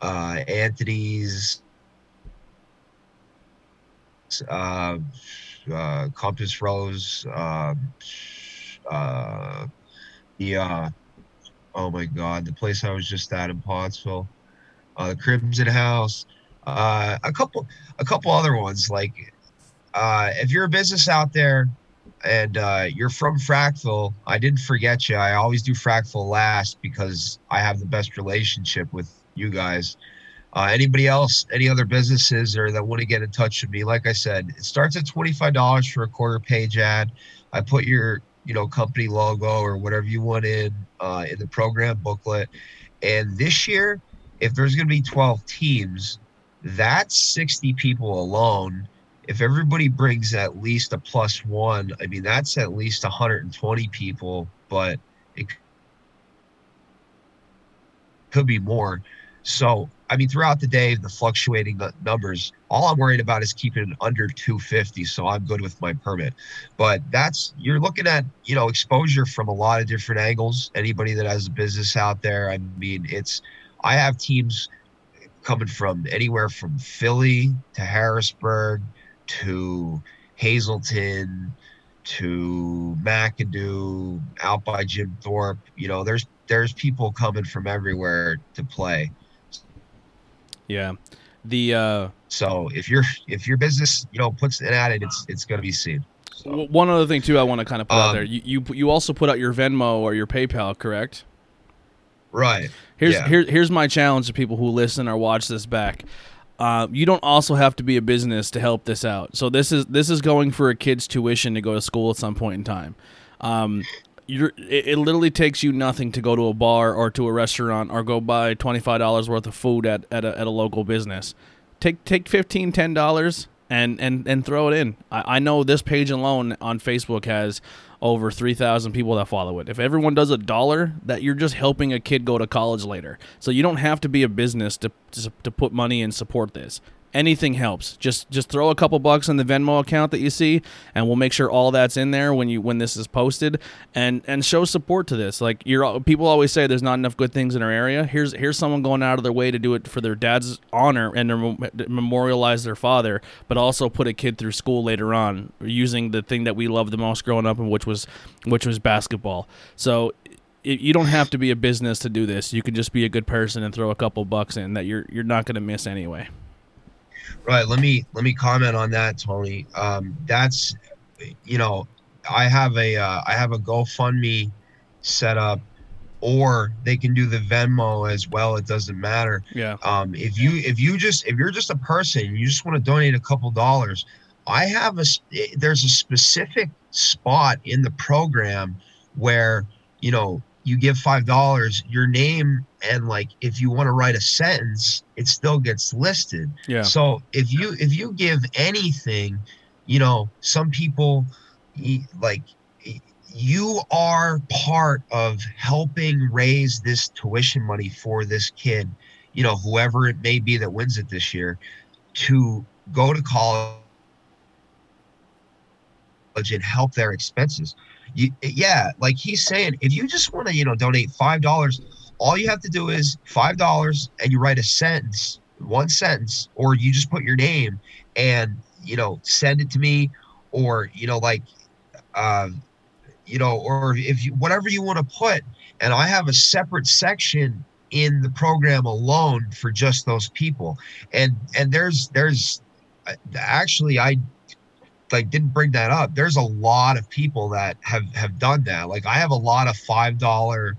Speaker 1: Uh, Anthony's, uh, uh, Compass Rose, um, uh, the uh, oh my god, the place I was just at in Pottsville, uh, the Crimson House, uh, a couple, a couple other ones. Like, uh, if you're a business out there and uh, you're from Frackville, I didn't forget you. I always do Frackville last because I have the best relationship with you guys. Uh, anybody else, any other businesses or that want to get in touch with me, like I said, it starts at $25 for a quarter page ad. I put your, you know, company logo or whatever you want in uh, in the program booklet. And this year, if there's going to be 12 teams, that's 60 people alone. If everybody brings at least a plus one, I mean, that's at least 120 people, but it could be more. So, I mean, throughout the day, the fluctuating numbers, all I'm worried about is keeping it under 250. So I'm good with my permit. But that's, you're looking at, you know, exposure from a lot of different angles. Anybody that has a business out there, I mean, it's, I have teams coming from anywhere from Philly to Harrisburg to Hazleton to McAdoo, out by Jim Thorpe. You know, there's there's people coming from everywhere to play.
Speaker 2: Yeah. The uh,
Speaker 1: So if your if your business you know puts an ad in, it's it's gonna be seen. So,
Speaker 2: one other thing too, I want to kind of put out
Speaker 1: Um,
Speaker 2: there. You, you you also put out your Venmo or your PayPal, correct?
Speaker 1: right.
Speaker 2: Here's
Speaker 1: Yeah.
Speaker 2: here, here's my challenge to people who listen or watch this back. Uh, you don't also have to be a business to help this out. So this is this is going for a kid's tuition to go to school at some point in time. Um, you're, it, it literally takes you nothing to go to a bar or to a restaurant or go buy twenty five dollars worth of food at, at, a, at a local business. Take take fifteen ten dollars and and and throw it in. I, I know this page alone on Facebook has over 3,000 people that follow it. If everyone does a dollar, that you're just helping a kid go to college later. So you don't have to be a business to, to, to put money and support this anything helps just just throw a couple bucks in the venmo account that you see and we'll make sure all that's in there when you when this is posted and and show support to this like you're people always say there's not enough good things in our area here's here's someone going out of their way to do it for their dad's honor and memorialize their father but also put a kid through school later on using the thing that we loved the most growing up and which was which was basketball so you don't have to be a business to do this. You can just be a good person and throw a couple bucks in that you're you're not going to miss anyway.
Speaker 1: Right. Let me let me comment on that, Tony. Um, that's you know, I have a uh, I have a GoFundMe set up, or they can do the Venmo as well. It doesn't matter.
Speaker 2: Yeah.
Speaker 1: Um, if you if you just if you're just a person, you just want to donate a couple dollars. I have a there's a specific spot in the program where you know you give five dollars, your name and like if you want to write a sentence, it still gets listed.
Speaker 2: Yeah.
Speaker 1: So if you if you give anything, you know, some people like you are part of helping raise this tuition money for this kid, you know, whoever it may be that wins it this year, to go to college and help their expenses you, yeah, like he's saying, if you just want to, you know, donate five dollars, all you have to do is five dollars, and you write a sentence, one sentence, or you just put your name, and you know, send it to me, or you know, like, uh, you know, or if you whatever you want to put, and I have a separate section in the program alone for just those people, and and there's there's uh, actually I like didn't bring that up there's a lot of people that have have done that like i have a lot of five dollar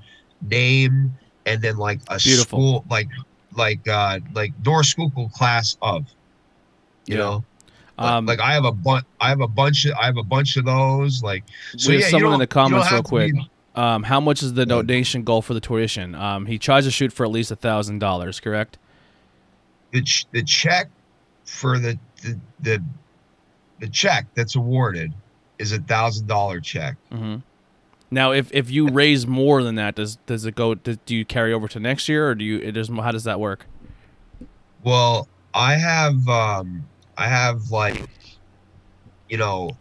Speaker 1: name and then like a Beautiful. school like like uh like door school class of you yeah. know um, like, I have a bunch. I have a bunch of. I have a bunch of those. Like,
Speaker 2: so yeah, someone in the comments real quick. Be, um, how much is the donation goal for the tuition? Um, he tries to shoot for at least a thousand dollars. Correct.
Speaker 1: The ch- the check for the the, the the check that's awarded is a thousand dollar check.
Speaker 2: Mm-hmm. Now, if if you raise more than that, does does it go? do you carry over to next year, or do you? It does. How does that work?
Speaker 1: Well, I have um I have like you know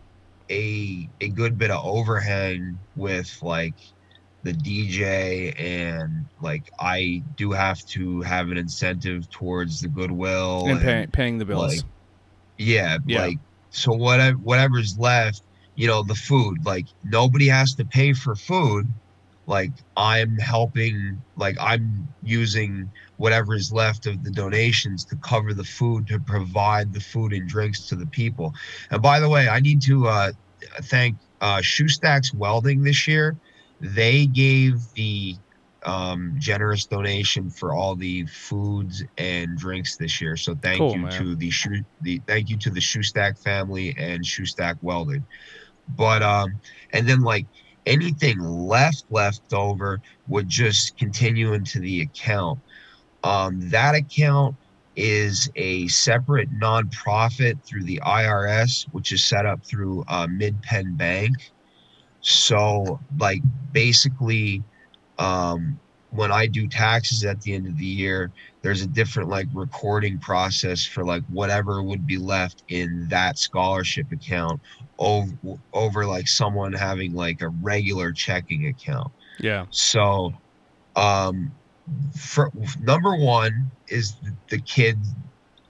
Speaker 1: a a good bit of overhang with like the DJ and like I do have to have an incentive towards the goodwill
Speaker 2: and, and paying the bills.
Speaker 1: Like, yeah, yeah, like so whatever whatever's left, you know, the food, like nobody has to pay for food. Like I'm helping, like I'm using whatever is left of the donations to cover the food to provide the food and drinks to the people. And by the way, I need to uh, thank uh, Shoe Stacks Welding this year. They gave the um, generous donation for all the foods and drinks this year. So thank cool, you man. to the shoe the thank you to the Shoe Stack family and Shoe Stack Welding. But um, and then like anything left left over would just continue into the account. Um, that account is a separate nonprofit through the IRS, which is set up through uh, Mid Penn Bank. So, like, basically, um, when I do taxes at the end of the year, there's a different like recording process for like whatever would be left in that scholarship account over over like someone having like a regular checking account.
Speaker 2: Yeah.
Speaker 1: So um for number 1 is the, the kid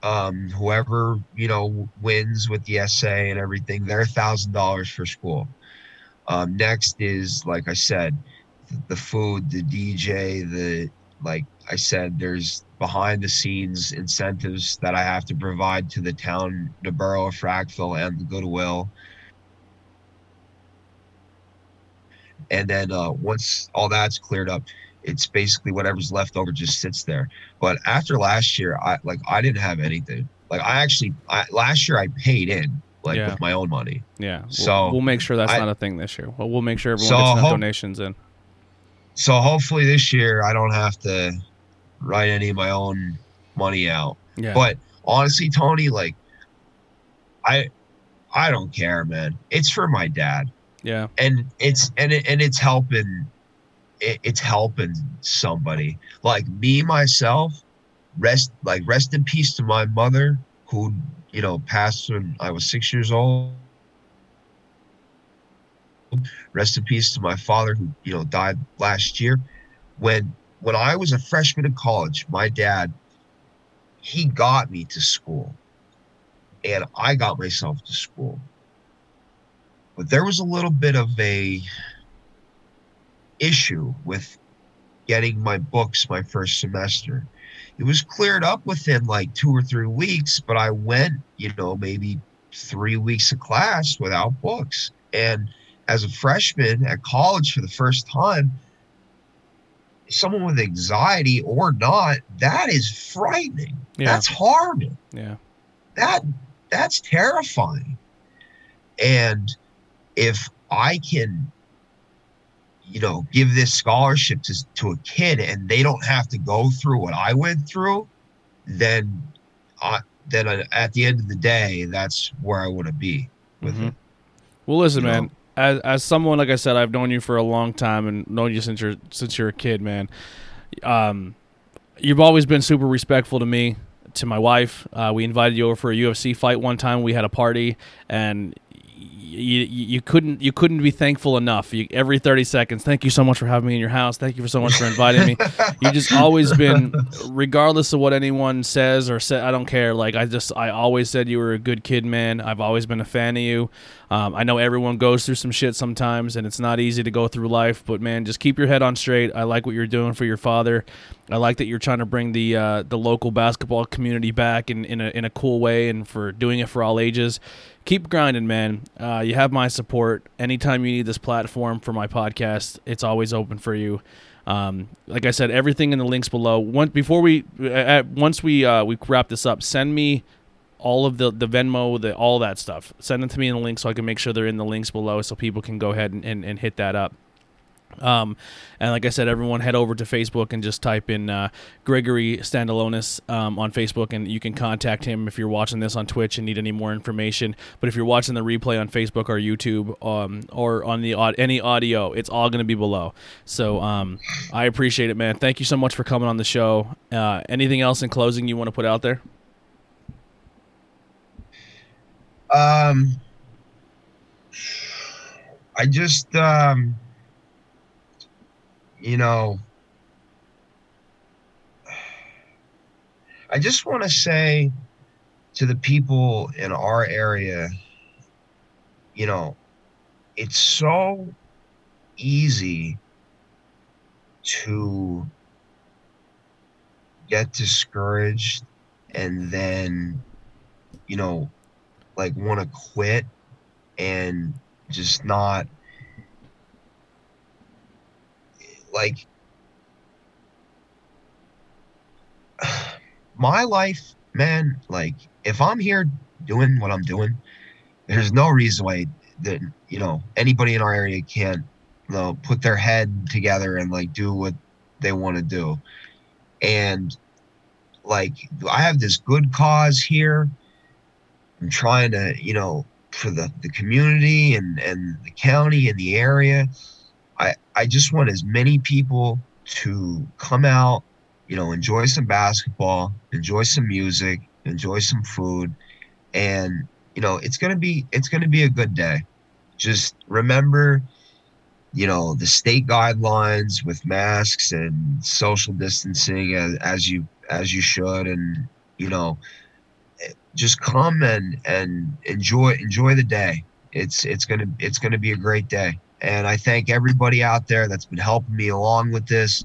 Speaker 1: um whoever, you know, wins with the essay and everything, they're $1000 for school. Um next is like I said, the food, the DJ, the like I said, there's behind the scenes incentives that I have to provide to the town, the borough of Frackville, and the Goodwill. And then uh, once all that's cleared up, it's basically whatever's left over just sits there. But after last year, I like I didn't have anything. Like I actually I, last year I paid in like yeah. with my own money.
Speaker 2: Yeah. So we'll, we'll make sure that's I, not a thing this year. Well, we'll make sure everyone so gets enough donations in
Speaker 1: so hopefully this year I don't have to write any of my own money out.
Speaker 2: Yeah.
Speaker 1: But honestly, Tony, like I I don't care, man. It's for my dad.
Speaker 2: Yeah.
Speaker 1: And it's and it, and it's helping it, it's helping somebody. Like me myself, rest like rest in peace to my mother who, you know, passed when I was 6 years old. Rest in peace to my father who, you know, died last year. When when I was a freshman in college, my dad he got me to school and I got myself to school. But there was a little bit of a issue with getting my books my first semester. It was cleared up within like two or three weeks, but I went, you know, maybe three weeks of class without books. And as a freshman at college for the first time, someone with anxiety or not, that is frightening.
Speaker 2: Yeah.
Speaker 1: That's horrible.
Speaker 2: Yeah.
Speaker 1: That that's terrifying. And if I can, you know, give this scholarship to, to a kid and they don't have to go through what I went through, then I then at the end of the day, that's where I want to be with
Speaker 2: Mhm.
Speaker 1: it.
Speaker 2: Well, listen,
Speaker 1: You
Speaker 2: man.
Speaker 1: know?
Speaker 2: As as someone like I said, I've known you for a long time and known you since you're since you're a kid, man. Um, you've always been super respectful to me, to my wife. Uh, we invited you over for a UFC fight one time. We had a party, and you, you couldn't you couldn't be thankful enough. You, every thirty seconds, thank you so much for having me in your house. Thank you for so much for inviting me. You've just always been, regardless of what anyone says or said, I don't care. Like I just I always said you were a good kid, man. I've always been a fan of you. Um, I know everyone goes through some shit sometimes, and it's not easy to go through life. But man, just keep your head on straight. I like what you're doing for your father. I like that you're trying to bring the uh, the local basketball community back in, in a in a cool way, and for doing it for all ages. Keep grinding, man. Uh, you have my support. Anytime you need this platform for my podcast, it's always open for you. Um, like I said, everything in the links below. Once before we, uh, once we uh, we wrap this up, send me all of the the Venmo, the all that stuff. Send them to me in the link so I can make sure they're in the links below, so people can go ahead and, and, and hit that up. Um, and like I said, everyone head over to Facebook and just type in uh, Gregory Stanalonis um, on Facebook, and you can contact him if you're watching this on Twitch and need any more information. But if you're watching the replay on Facebook or YouTube um, or on the any audio, it's all going to be below. So um, I appreciate it, man. Thank you so much for coming on the show. Uh, anything else in closing you want to put out there?
Speaker 1: Um, I just, um, you know, I just want to say to the people in our area, you know, it's so easy to get discouraged and then, you know, like want to quit and just not like my life man like if i'm here doing what i'm doing there's no reason why that you know anybody in our area can't you know put their head together and like do what they want to do and like i have this good cause here I'm trying to, you know, for the, the community and, and the county and the area. I, I just want as many people to come out, you know, enjoy some basketball, enjoy some music, enjoy some food. And, you know, it's gonna be it's gonna be a good day. Just remember, you know, the state guidelines with masks and social distancing as, as you as you should and you know just come and and enjoy enjoy the day. It's it's gonna it's gonna be a great day. And I thank everybody out there that's been helping me along with this.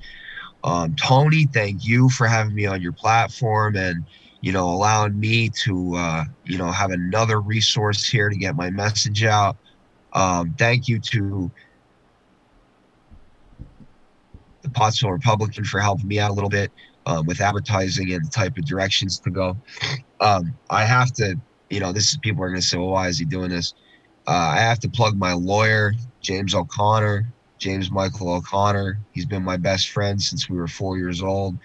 Speaker 1: Um, Tony, thank you for having me on your platform and you know allowing me to uh, you know have another resource here to get my message out. Um, thank you to the Pottsville Republican for helping me out a little bit um, with advertising and the type of directions to go. Um, I have to, you know, this is people are going to say, well, why is he doing this? Uh, I have to plug my lawyer, James O'Connor, James Michael O'Connor. He's been my best friend since we were four years old.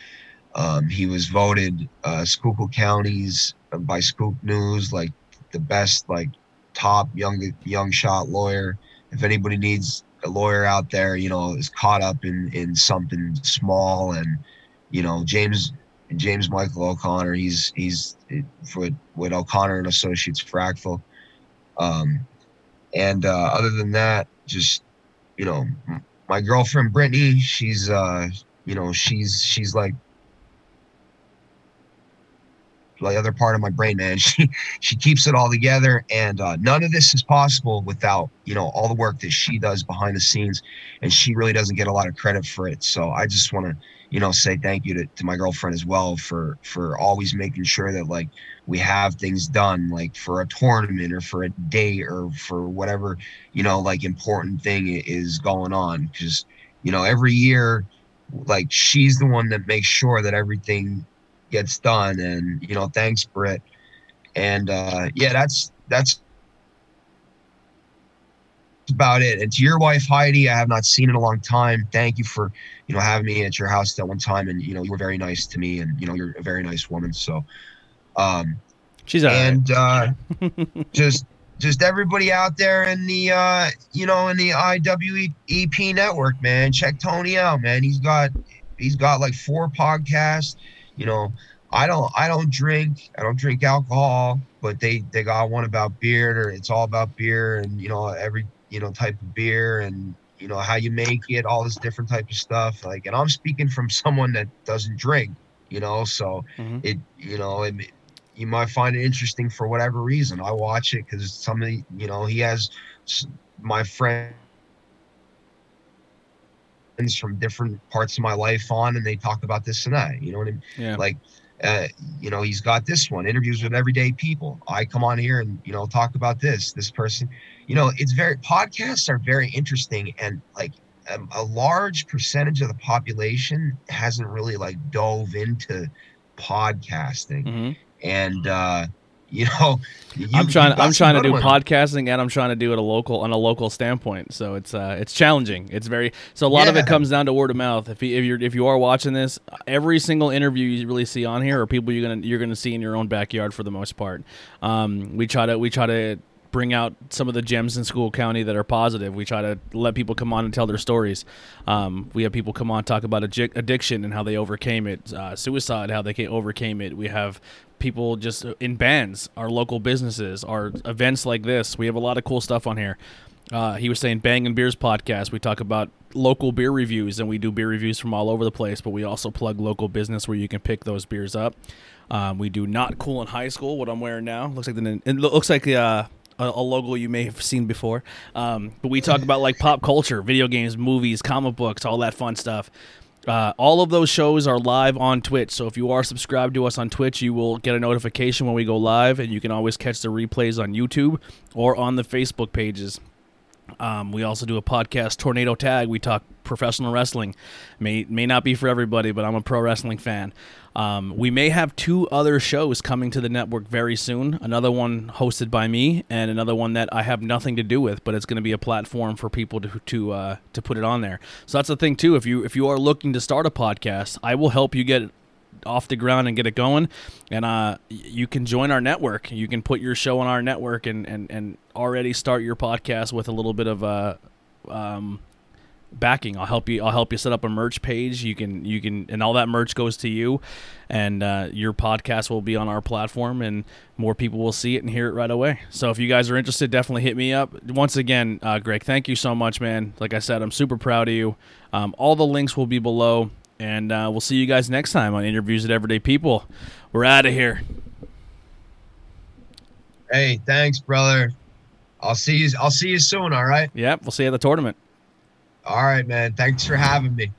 Speaker 1: Um, he was voted uh, Schuylkill County's uh, by Skook News like the best like top young young shot lawyer. If anybody needs a lawyer out there, you know, is caught up in in something small and you know James James Michael O'Connor, he's he's for with O'Connor and Associates Frackville. Um, and uh, other than that, just you know, my girlfriend Brittany, she's uh, you know, she's she's like the other part of my brain, man. She she keeps it all together, and uh, none of this is possible without you know all the work that she does behind the scenes, and she really doesn't get a lot of credit for it. So I just want to you know say thank you to, to my girlfriend as well for for always making sure that like we have things done like for a tournament or for a day or for whatever you know like important thing is going on because you know every year like she's the one that makes sure that everything gets done and you know thanks britt and uh yeah that's that's about it. And to your wife heidi i have not seen in a long time. Thank you for you know having me at your house that one time and you know you were very nice to me and you know you're a very nice woman so um
Speaker 2: she's
Speaker 1: and
Speaker 2: right.
Speaker 1: uh just just everybody out there in the uh you know in the iwep network man. Check tony out man. He's got he's got like four podcasts you know i don't i don't drink i don't drink alcohol but they they got one about beer or it's all about beer and you know every you know type of beer and you know how you make it all this different type of stuff like and i'm speaking from someone that doesn't drink you know so
Speaker 2: Mhm.
Speaker 1: it you know it, you might find it interesting for whatever reason i watch it because somebody you know he has my my friends from different parts of my life on and they talk about this and that you know what i mean?
Speaker 2: Yeah.
Speaker 1: Like uh, you know he's got this one interviews with everyday people. I come on here and you know talk about this this person. You know it's very podcasts are very interesting and like um, a large percentage of the population hasn't really like dove into podcasting.
Speaker 2: Mhm.
Speaker 1: and uh you know you,
Speaker 2: I'm trying. I'm trying to do podcasting, and I'm trying to do it a local on a local standpoint. So it's uh, it's challenging. It's very so a lot of it comes down to word of mouth. If you, if you're if you are watching this, every single interview you really see on here are people you're gonna you're gonna see in your own backyard for the most part. Um, we try to we try to bring out some of the gems in Schuylkill County that are positive. We try to let people come on and tell their stories. Um, we have people come on talk about addic- addiction and how they overcame it, uh, suicide, how they ca- overcame it. We have people just in bands, our local businesses, our events like this. We have a lot of cool stuff on here. Uh, he was saying Bang and Beers podcast. We talk about local beer reviews and we do beer reviews from all over the place, but we also plug local business where you can pick those beers up. Um, we do not cool in high school. What I'm wearing now looks like the it looks like uh, a, a logo you may have seen before. Um, but we talk about like pop culture, video games, movies, comic books, all that fun stuff. Uh, all of those shows are live on Twitch. So if you are subscribed to us on Twitch, you will get a notification when we go live, and you can always catch the replays on YouTube or on the Facebook pages. Um, we also do a podcast, Tornado Tag. We talk professional wrestling. May may not be for everybody, but I'm a pro wrestling fan. Um, we may have two other shows coming to the network very soon. Another one hosted by me, and another one that I have nothing to do with, but it's going to be a platform for people to to uh, to put it on there. So that's the thing too. If you if you are looking to start a podcast, I will help you get off the ground and get it going. And uh, you can join our network. You can put your show on our network and, and, and already start your podcast with a little bit of uh, um, backing. I'll help you i'll help you set up a merch page. You can you can and all that merch goes to you. And uh, your podcast will be on our platform and more people will see it and hear it right away. So if you guys are interested definitely hit me up. Once again uh, greg thank you so much man. Like i said i'm super proud of you. Um, all the links will be below and uh, we'll see you guys next time on interviews with everyday people. We're out of here.
Speaker 1: Hey thanks brother. I'll see you i'll see you soon all right?
Speaker 2: Yep we'll see you at the tournament.
Speaker 1: All right man. Thanks for having me